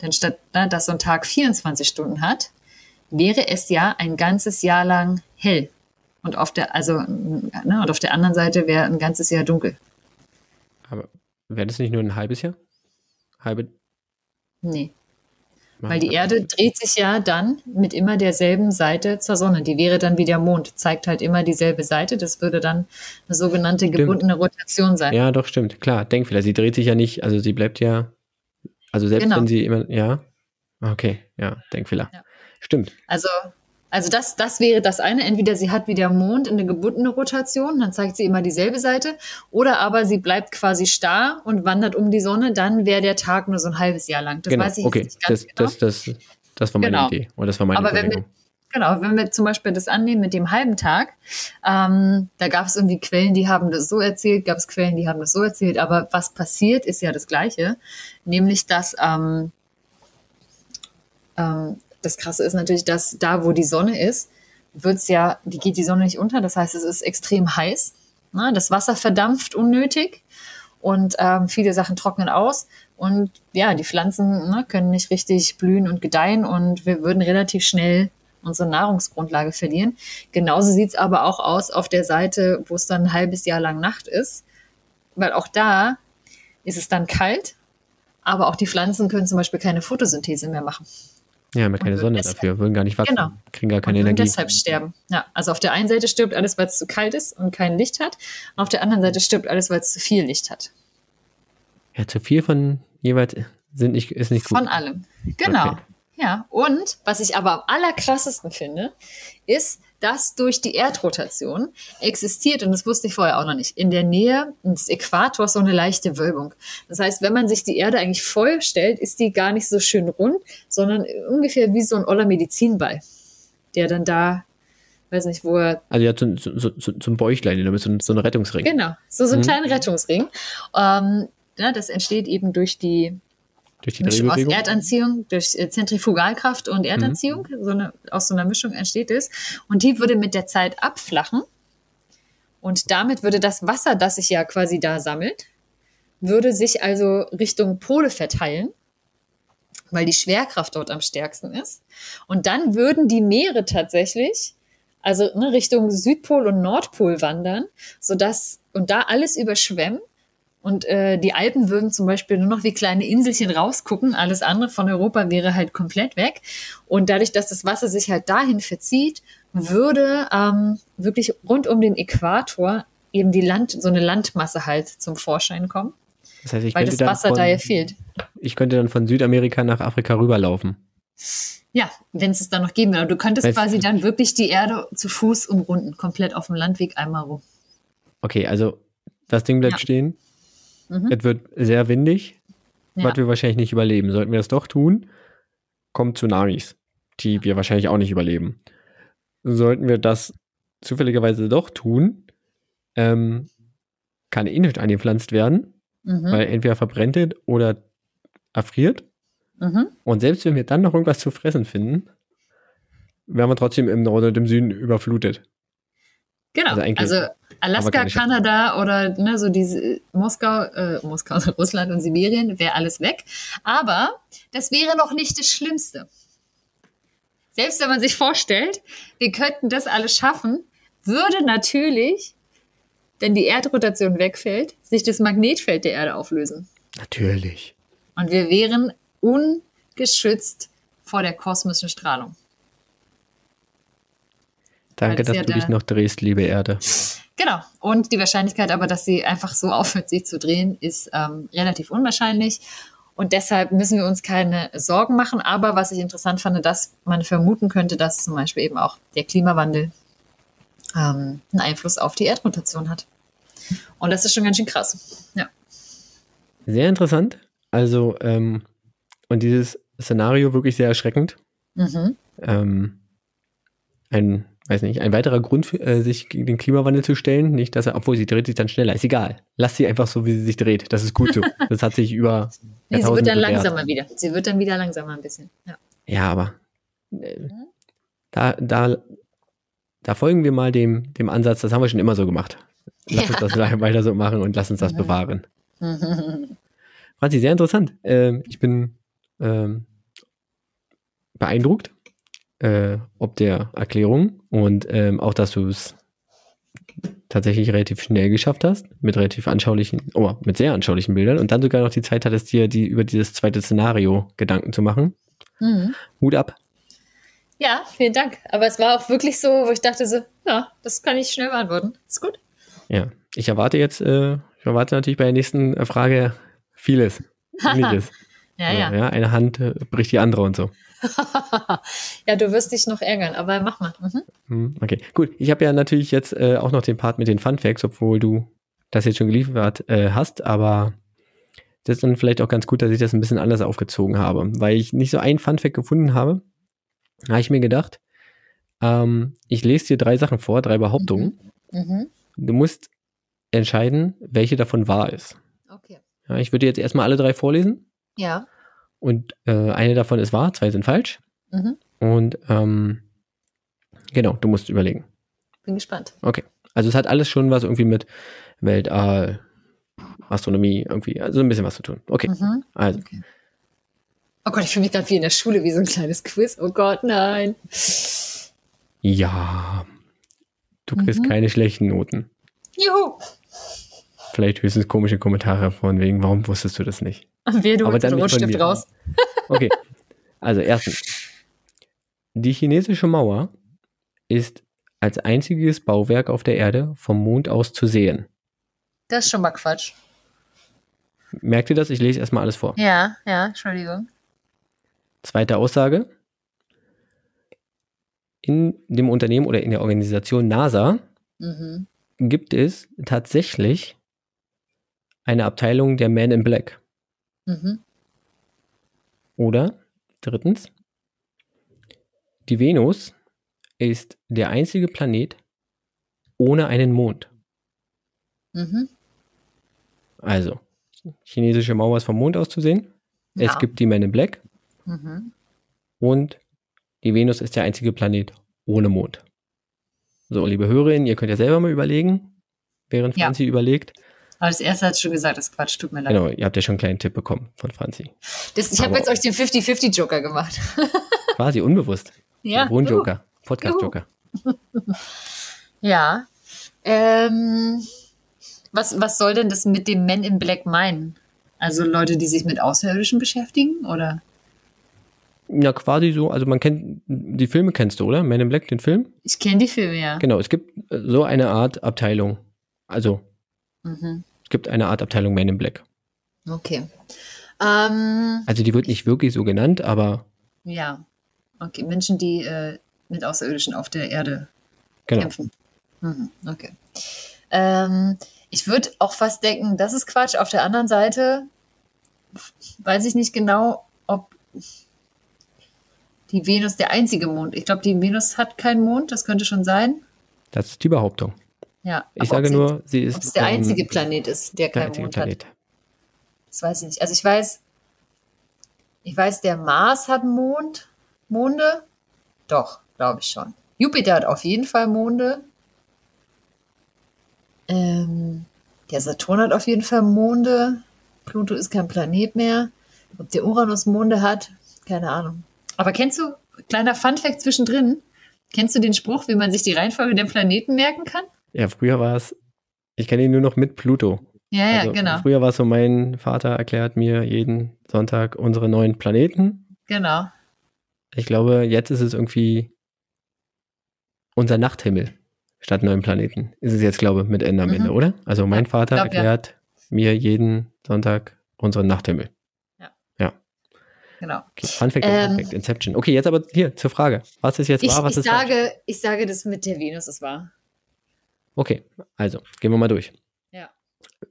Denn statt ne, dass so ein Tag 24 Stunden hat, wäre es ja ein ganzes Jahr lang hell. Und auf der, also, ne, und auf der anderen Seite wäre ein ganzes Jahr dunkel. Aber wäre das nicht nur ein halbes Jahr? Halbe? Nee. Weil die Erde dreht sich ja dann mit immer derselben Seite zur Sonne. Die wäre dann wie der Mond, zeigt halt immer dieselbe Seite. Das würde dann eine sogenannte stimmt. gebundene Rotation sein. Ja, doch, stimmt. Klar, Denkfehler. Sie dreht sich ja nicht, also sie bleibt ja, also selbst genau. wenn sie immer, ja. Okay, ja, Denkfehler. Ja. Stimmt. Also also das, das wäre das eine. Entweder sie hat wie der Mond eine gebundene Rotation, dann zeigt sie immer dieselbe Seite, oder aber sie bleibt quasi starr und wandert um die Sonne, dann wäre der Tag nur so ein halbes Jahr lang. Das genau. weiß ich okay. nicht ganz das, genau. Das, das, das war meine genau. Idee. Oder das war meine aber wenn wir, Genau, wenn wir zum Beispiel das annehmen mit dem halben Tag, ähm, da gab es irgendwie Quellen, die haben das so erzählt, gab es Quellen, die haben das so erzählt, aber was passiert, ist ja das Gleiche, nämlich dass ähm, ähm, das Krasse ist natürlich, dass da, wo die Sonne ist, wird's ja, die geht die Sonne nicht unter. Das heißt, es ist extrem heiß. Ne? Das Wasser verdampft unnötig und ähm, viele Sachen trocknen aus. Und ja, die Pflanzen ne, können nicht richtig blühen und gedeihen und wir würden relativ schnell unsere Nahrungsgrundlage verlieren. Genauso sieht's aber auch aus auf der Seite, wo es dann ein halbes Jahr lang Nacht ist, weil auch da ist es dann kalt, aber auch die Pflanzen können zum Beispiel keine Photosynthese mehr machen. Ja, haben ja keine Sonne deshalb- dafür, würden gar nicht wachsen, Genau. kriegen gar keine und Energie. deshalb sterben. Ja, also auf der einen Seite stirbt alles, weil es zu kalt ist und kein Licht hat. Auf der anderen Seite stirbt alles, weil es zu viel Licht hat. Ja, zu viel von jeweils sind nicht, ist nicht gut. Von allem. Genau. Okay. Ja, und was ich aber am allerkrassesten finde, ist, dass durch die Erdrotation existiert, und das wusste ich vorher auch noch nicht, in der Nähe des Äquators so eine leichte Wölbung. Das heißt, wenn man sich die Erde eigentlich vorstellt, ist die gar nicht so schön rund, sondern ungefähr wie so ein oller Medizinball, der dann da, weiß nicht, wo er Also ja, so, so zum Bäuchlein, damit so, ein- so ein Rettungsring. Genau, so, so einen Mhm. kleinen Rettungsring. Ähm, ja, das entsteht eben durch die Durch die Mischung aus. Erdanziehung, durch äh, Zentrifugalkraft und Erdanziehung. Mhm. So eine, aus so einer Mischung entsteht es. Und die würde mit der Zeit abflachen. Und damit würde das Wasser, das sich ja quasi da sammelt, würde sich also Richtung Pole verteilen, weil die Schwerkraft dort am stärksten ist. Und dann würden die Meere tatsächlich, also ne, Richtung Südpol und Nordpol wandern, sodass und da alles überschwemmen. Und äh, die Alpen würden zum Beispiel nur noch wie kleine Inselchen rausgucken. Alles andere von Europa wäre halt komplett weg. Und dadurch, dass das Wasser sich halt dahin verzieht, würde ähm, wirklich rund um den Äquator eben die Land, so eine Landmasse halt zum Vorschein kommen, Das heißt, ich weil könnte, das dann Wasser von, da ja fehlt. ich könnte dann von Südamerika nach Afrika rüberlaufen. Ja, wenn es es dann noch geben würde. Du könntest Weißt- quasi dann wirklich die Erde zu Fuß umrunden, komplett auf dem Landweg einmal rum. Okay, also das Ding bleibt Ja. stehen. Mhm. Es wird sehr windig, Ja. was wir wahrscheinlich nicht überleben. Sollten wir das doch tun, kommen Tsunamis, die wir wahrscheinlich auch nicht überleben. Sollten wir das zufälligerweise doch tun, ähm, kann eh nicht angepflanzt werden, Mhm. weil entweder verbrennt es oder erfriert. Mhm. Und selbst wenn wir dann noch irgendwas zu fressen finden, werden wir trotzdem im Norden und im Süden überflutet. Genau. Also Also, Alaska. Kanada oder ne, so diese Moskau, äh, Moskau, Russland und Sibirien wäre alles weg. Aber das wäre noch nicht das Schlimmste. Selbst wenn man sich vorstellt, wir könnten das alles schaffen, würde natürlich, wenn die Erdrotation wegfällt, sich das Magnetfeld der Erde auflösen. Natürlich. Und wir wären ungeschützt vor der kosmischen Strahlung. Danke, das dass ja du dich noch drehst, liebe Erde. Genau. Und die Wahrscheinlichkeit aber, dass sie einfach so aufhört, sich zu drehen, ist ähm, relativ unwahrscheinlich. Und deshalb müssen wir uns keine Sorgen machen. Aber was ich interessant fand, dass man vermuten könnte, dass zum Beispiel eben auch der Klimawandel ähm, einen Einfluss auf die Erdrotation hat. Und das ist schon ganz schön krass. Ja. Sehr interessant. Also, ähm, und dieses Szenario wirklich sehr erschreckend. Mhm. Ähm, ein, weiß nicht, ein weiterer Grund, für, äh, sich gegen den Klimawandel zu stellen. Nicht, dass er, obwohl sie dreht sich dann schneller. Ist egal. Lass sie einfach so, wie sie sich dreht. Das ist gut so. Das hat sich über. Nee, sie wird dann bewährt. langsamer wieder. Sie wird dann wieder langsamer ein bisschen. Ja. Ja, aber äh, da, da, da folgen wir mal dem, dem Ansatz, das haben wir schon immer so gemacht. Lass uns das weiter so machen und lass uns das Mhm. bewahren. Franzi, sehr interessant. Ähm, ich bin ähm, beeindruckt, äh, ob der Erklärung und ähm, auch, dass du es tatsächlich relativ schnell geschafft hast, mit relativ anschaulichen, oh, mit sehr anschaulichen Bildern und dann sogar noch die Zeit hattest, dir die über dieses zweite Szenario Gedanken zu machen. Mhm. Hut ab. Ja, vielen Dank. Aber es war auch wirklich so, wo ich dachte so, ja, das kann ich schnell beantworten. Ist gut. Ja, ich erwarte jetzt, äh, ich erwarte natürlich bei der nächsten äh, Frage vieles. Ähnliches. Ja, ja. ja. Eine Hand äh, bricht die andere und so. ja, du wirst dich noch ärgern, aber mach mal. Mhm. Hm, Okay, gut. Ich habe ja natürlich jetzt äh, auch noch den Part mit den Fun Facts, obwohl du das jetzt schon geliefert äh, hast, aber das ist dann vielleicht auch ganz gut, dass ich das ein bisschen anders aufgezogen habe, weil ich nicht so ein Fun Fact gefunden habe. Habe ich mir gedacht, ähm, ich lese dir drei Sachen vor, drei Behauptungen. Mhm. Du musst entscheiden, welche davon wahr ist. Okay. Ja, ich würde jetzt erstmal alle drei vorlesen Ja. Und äh, eine davon ist wahr, zwei sind falsch. Mhm. Und ähm, genau, du musst überlegen. Bin gespannt. Okay. Also es hat alles schon was irgendwie mit Weltall, Astronomie, irgendwie, also ein bisschen was zu tun. Okay. Mhm. Also, Okay. Oh Gott, ich fühle mich gerade wie in der Schule, wie so ein kleines Quiz. Oh Gott, nein. ja. Du kriegst Mhm. keine schlechten Noten. Juhu. Vielleicht höchstens komische Kommentare von wegen, warum wusstest du das nicht? Wir, du den Rotstift raus. Okay. Also erstens, Die chinesische Mauer ist als einziges Bauwerk auf der Erde vom Mond aus zu sehen. Das ist schon mal Quatsch. Merkt ihr das? Ich lese erstmal alles vor. Ja, ja, Entschuldigung. Zweite Aussage. In dem Unternehmen oder in der Organisation NASA Mhm. gibt es tatsächlich eine Abteilung der Men in Black. Mhm. Oder drittens, die Venus ist der einzige Planet ohne einen Mond. Mhm. Also, chinesische Mauer ist vom Mond aus zu sehen. Ja. Es gibt die Men in Black Mhm. und die Venus ist der einzige Planet ohne Mond. So, liebe Hörerinnen, ihr könnt ja selber mal überlegen, während Ja. Franzi überlegt. Aber das erste hat schon gesagt, das ist Quatsch, tut mir leid. Genau, ihr habt ja schon einen kleinen Tipp bekommen von Franzi. Das, ich habe jetzt euch den 50-50-Joker gemacht. Quasi unbewusst. ja. Wohnjoker, Podcast-Joker. Ja. Ähm, was, was soll denn das mit dem Men in Black meinen? Also Leute, die sich mit Außerirdischen beschäftigen? Oder? Ja, quasi so. Also man kennt, die Filme kennst du, oder? Men in Black, den Film? Ich kenne die Filme ja. Genau, es gibt so eine Art Abteilung. Also, Mhm. Gibt eine Art Abteilung Men in Black. Okay. Ähm, Also die wird nicht wirklich so genannt, aber ja. Okay, Menschen, die äh, mit Außerirdischen auf der Erde genau. kämpfen. Mhm. Okay. Ähm, ich würde auch fast denken, das ist Quatsch. Auf der anderen Seite weiß ich nicht genau, ob die Venus der einzige Mond. Ich glaube, die Venus hat keinen Mond, das könnte schon sein. Das ist die Behauptung. Ja, Ich sage sie- nur, sie ist ob es der ähm, einzige Planet ist, der der keinen Mond Planet. hat. Das weiß ich nicht. Also ich weiß, ich weiß, der Mars hat einen Mond, Monde. Doch, glaube ich schon. Jupiter hat auf jeden Fall Monde. Ähm, der Saturn hat auf jeden Fall Monde. Pluto ist kein Planet mehr. Ob der Uranus Monde hat, keine Ahnung. Aber kennst du, kleiner Funfact zwischendrin, kennst du den Spruch, wie man sich die Reihenfolge der Planeten merken kann? Ja, früher war es, ich kenne ihn nur noch mit Pluto. Ja, ja, also, genau. Früher war es so, mein Vater erklärt mir jeden Sonntag unsere neuen Planeten. Genau. Ich glaube, jetzt ist es irgendwie unser Nachthimmel statt neuen Planeten. Ist es jetzt, glaube ich, mit Ende am Mhm. Ende, oder? Also mein Ja, Vater glaub, ja. erklärt mir jeden Sonntag unseren Nachthimmel. Genau. Okay, Fun Fact, Ähm, Fun Fact, Inception. Okay, jetzt aber hier zur Frage. Was ist jetzt Ich, wahr, was ich, ist falsch? sage, ich sage, das mit der Venus ist wahr. Okay, also gehen wir mal durch. Ja.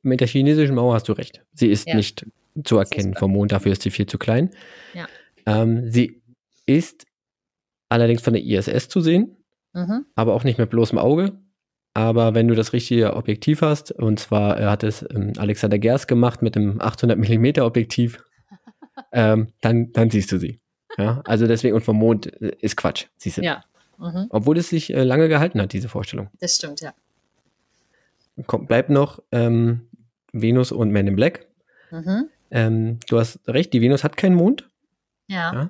Mit der chinesischen Mauer hast du recht. Sie ist Ja. nicht zu erkennen vom Mond, dafür ist sie viel zu klein. Ja. Ähm, sie ist allerdings von der ISS zu sehen, Mhm. aber auch nicht mit bloßem Auge. Aber wenn du das richtige Objektiv hast, und zwar äh, hat es ähm, Alexander Gers gemacht mit einem 800 mm Objektiv, ähm, dann, dann siehst du sie. Ja, also deswegen, und vom Mond äh, ist Quatsch, siehst du. Ja. Mhm. Obwohl es sich äh, lange gehalten hat, diese Vorstellung. Das stimmt, ja. Kommt, bleibt noch ähm, Venus und Man in Black. Mhm. Ähm, du hast recht, die Venus hat keinen Mond. Ja. Ja.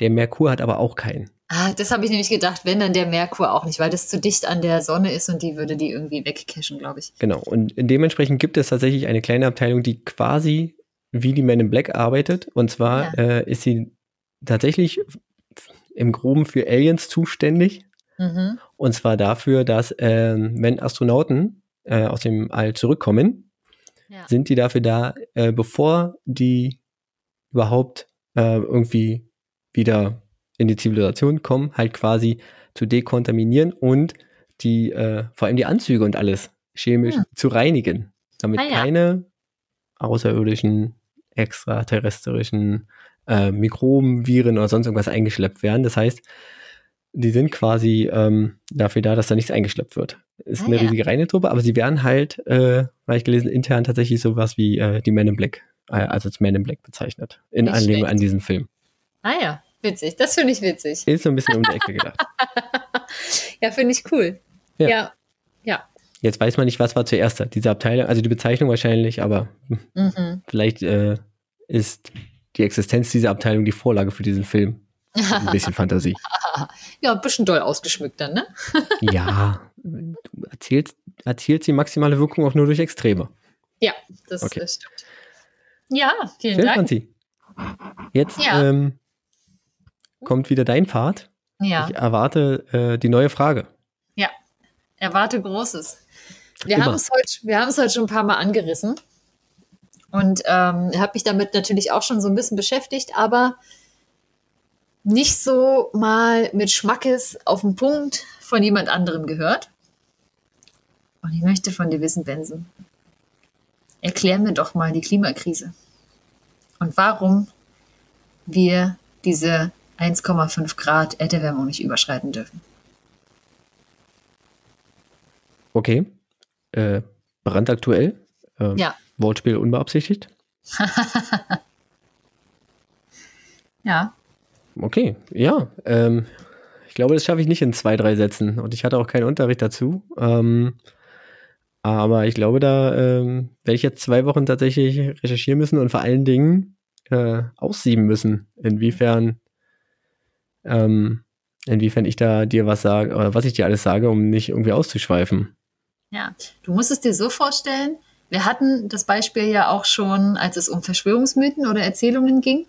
Der Merkur hat aber auch keinen. Ah, das habe ich nämlich gedacht, wenn dann der Merkur auch nicht, weil das zu dicht an der Sonne ist und die würde die irgendwie wegcashen, glaube ich. Genau. Und dementsprechend gibt es tatsächlich eine kleine Abteilung, die quasi wie die Man in Black arbeitet. Und zwar äh, ist sie tatsächlich im Groben für Aliens zuständig. Mhm. Und zwar dafür, dass ähm, wenn Astronauten äh, aus dem All zurückkommen, Ja. sind die dafür da, äh, bevor die überhaupt äh, irgendwie wieder in die Zivilisation kommen, halt quasi zu dekontaminieren und die, äh, vor allem die Anzüge und alles chemisch Hm. zu reinigen, damit Ah ja. keine außerirdischen, extraterrestrischen äh, Mikroben, Viren oder sonst irgendwas eingeschleppt werden. Das heißt, die sind quasi ähm, dafür da, dass da nichts eingeschleppt wird. Ist Ah eine ja. riesige Reinetruppe, aber sie werden halt, äh, habe ich gelesen, intern tatsächlich sowas wie äh, die Men in Black, äh, also als Men in Black bezeichnet. In Nicht Anlehnung schlecht. an diesen Film. Ah ja, witzig. Das finde ich witzig. Ist so ein bisschen um die Ecke gedacht. Ja, finde ich cool. Ja. Ja. Ja. Jetzt weiß man nicht, was war zuerst da. Diese Abteilung, also die Bezeichnung wahrscheinlich, aber Mhm. vielleicht äh, ist die Existenz dieser Abteilung die Vorlage für diesen Film. Ein bisschen Fantasie. Ja, ein bisschen doll ausgeschmückt dann, ne? Ja, du erzählst, erzielt die maximale Wirkung auch nur durch Extreme. Ja, das, Okay. stimmt. Ja, vielen Schön, Dank. Franzi. Jetzt Ja. ähm, kommt wieder dein Part. Ja. Ich erwarte äh, die neue Frage. Ja. Erwarte Großes. Wir haben es heute, wir haben es heute schon ein paar Mal angerissen. Und ähm, habe mich damit natürlich auch schon so ein bisschen beschäftigt, aber nicht so mal mit Schmackes auf den Punkt von jemand anderem gehört. Und ich möchte von dir wissen, Benson, erklär mir doch mal die Klimakrise und warum wir diese 1,5 Grad Erderwärmung nicht überschreiten dürfen. Okay. Äh, brandaktuell. Ähm, Ja. Wortspiel unbeabsichtigt. Ja, Okay, ja. Ähm, ich glaube, das schaffe ich nicht in zwei, drei Sätzen. Und ich hatte auch keinen Unterricht dazu. Ähm, aber ich glaube, da ähm, werde ich jetzt zwei Wochen tatsächlich recherchieren müssen und vor allen Dingen äh, aussieben müssen, inwiefern, ähm, inwiefern ich da dir was sage, oder was ich dir alles sage, um nicht irgendwie auszuschweifen. Ja, du musst es dir so vorstellen, wir hatten das Beispiel ja auch schon, als es um Verschwörungsmythen oder Erzählungen ging,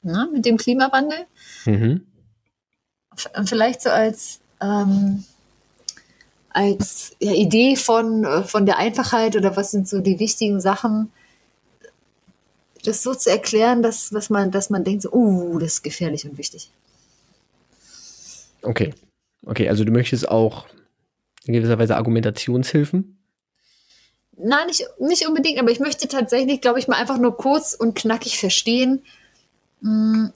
ne, mit dem Klimawandel. Mhm. Vielleicht so als, ähm, als ja, Idee von, äh, von der Einfachheit oder was sind so die wichtigen Sachen, das so zu erklären, dass, was man, dass man denkt, so, uh, das ist gefährlich und wichtig. Okay. Okay, also du möchtest auch in gewisser Weise Argumentationshilfen? Nein, nicht, nicht unbedingt, aber ich möchte tatsächlich, glaube ich, mal einfach nur kurz und knackig verstehen, mh,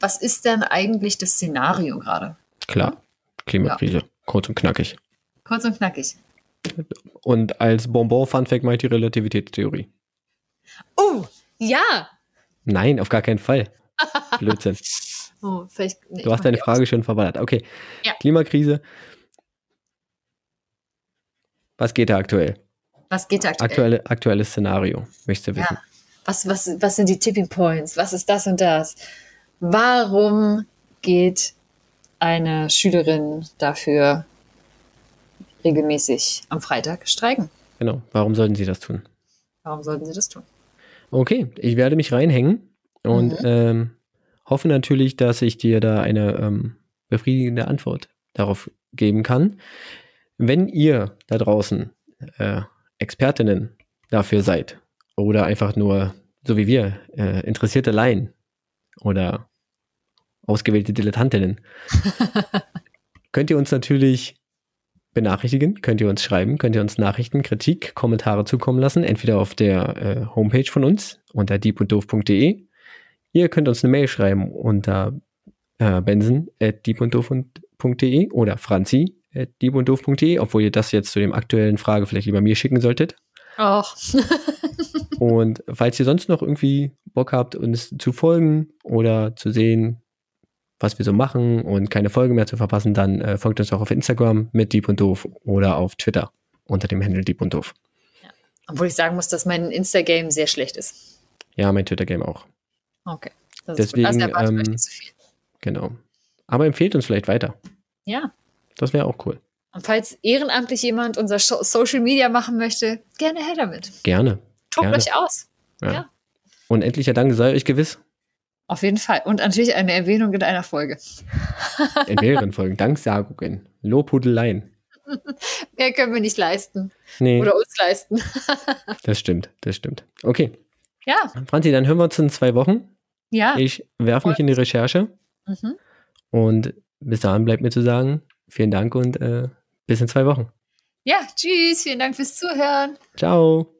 was ist denn eigentlich das Szenario gerade? Klar. Klimakrise. Kurz und knackig. Kurz und knackig. Und als Bonbon-Funfact mache ich die Relativitätstheorie. Oh, ja! Nein, auf gar keinen Fall. Blödsinn. Oh, nee, Du hast deine Frage schon verballert. Okay. Ja. Klimakrise. Was geht da aktuell? aus. Was geht da aktuell? Aktuelle, aktuelles Szenario, möchtest du wissen. Ja. Was, was, was sind die Tipping Points? Was ist das und das? Warum geht eine Schülerin dafür regelmäßig am Freitag streiken? Genau. Warum sollten sie das tun? Warum sollten sie das tun? Okay, ich werde mich reinhängen und Mhm. ähm, hoffe natürlich, dass ich dir da eine ähm, befriedigende Antwort darauf geben kann. Wenn ihr da draußen äh, Expertinnen dafür seid oder einfach nur, so wie wir, äh, interessierte Laien oder ausgewählte Dilettantinnen, könnt ihr uns natürlich benachrichtigen, könnt ihr uns schreiben, könnt ihr uns Nachrichten, Kritik, Kommentare zukommen lassen, entweder auf der äh, Homepage von uns unter diebunddoof.de. Ihr könnt uns eine Mail schreiben unter äh, benson.diebunddoof.de oder franzi.diebunddoof.de, obwohl ihr das jetzt zu dem aktuellen Frage vielleicht lieber mir schicken solltet. Och. Und falls ihr sonst noch irgendwie Bock habt, uns zu folgen oder zu sehen, was wir so machen und keine Folge mehr zu verpassen, dann äh, folgt uns auch auf Instagram mit Dieb und Doof oder auf Twitter unter dem Handle Dieb und Doof. Obwohl ich sagen muss, dass mein Insta-Game sehr schlecht ist. Ja, mein Twitter-Game auch. Okay. Das Deswegen, ist gut. Erwartet ähm, nicht zu viel. Genau. Aber empfehlt uns vielleicht weiter. Ja. Das wäre auch cool. Und falls ehrenamtlich jemand unser Scho- Social Media machen möchte, gerne her damit. Gerne. Tobt euch aus. Ja. Ja. Und endlicher Dank sei euch gewiss. Auf jeden Fall. Und natürlich eine Erwähnung in einer Folge. In mehreren Folgen. Danksagungen. Lobhudeleien. Mehr können wir nicht leisten. Nee, Oder uns leisten. das stimmt. Das stimmt. Okay. Ja. Franzi, dann hören wir uns in zwei Wochen. Ja. Ich werfe mich in die Recherche. Mhm. Und bis dahin bleibt mir zu sagen, vielen Dank und äh, bis in zwei Wochen. Ja, tschüss. Vielen Dank fürs Zuhören. Ciao.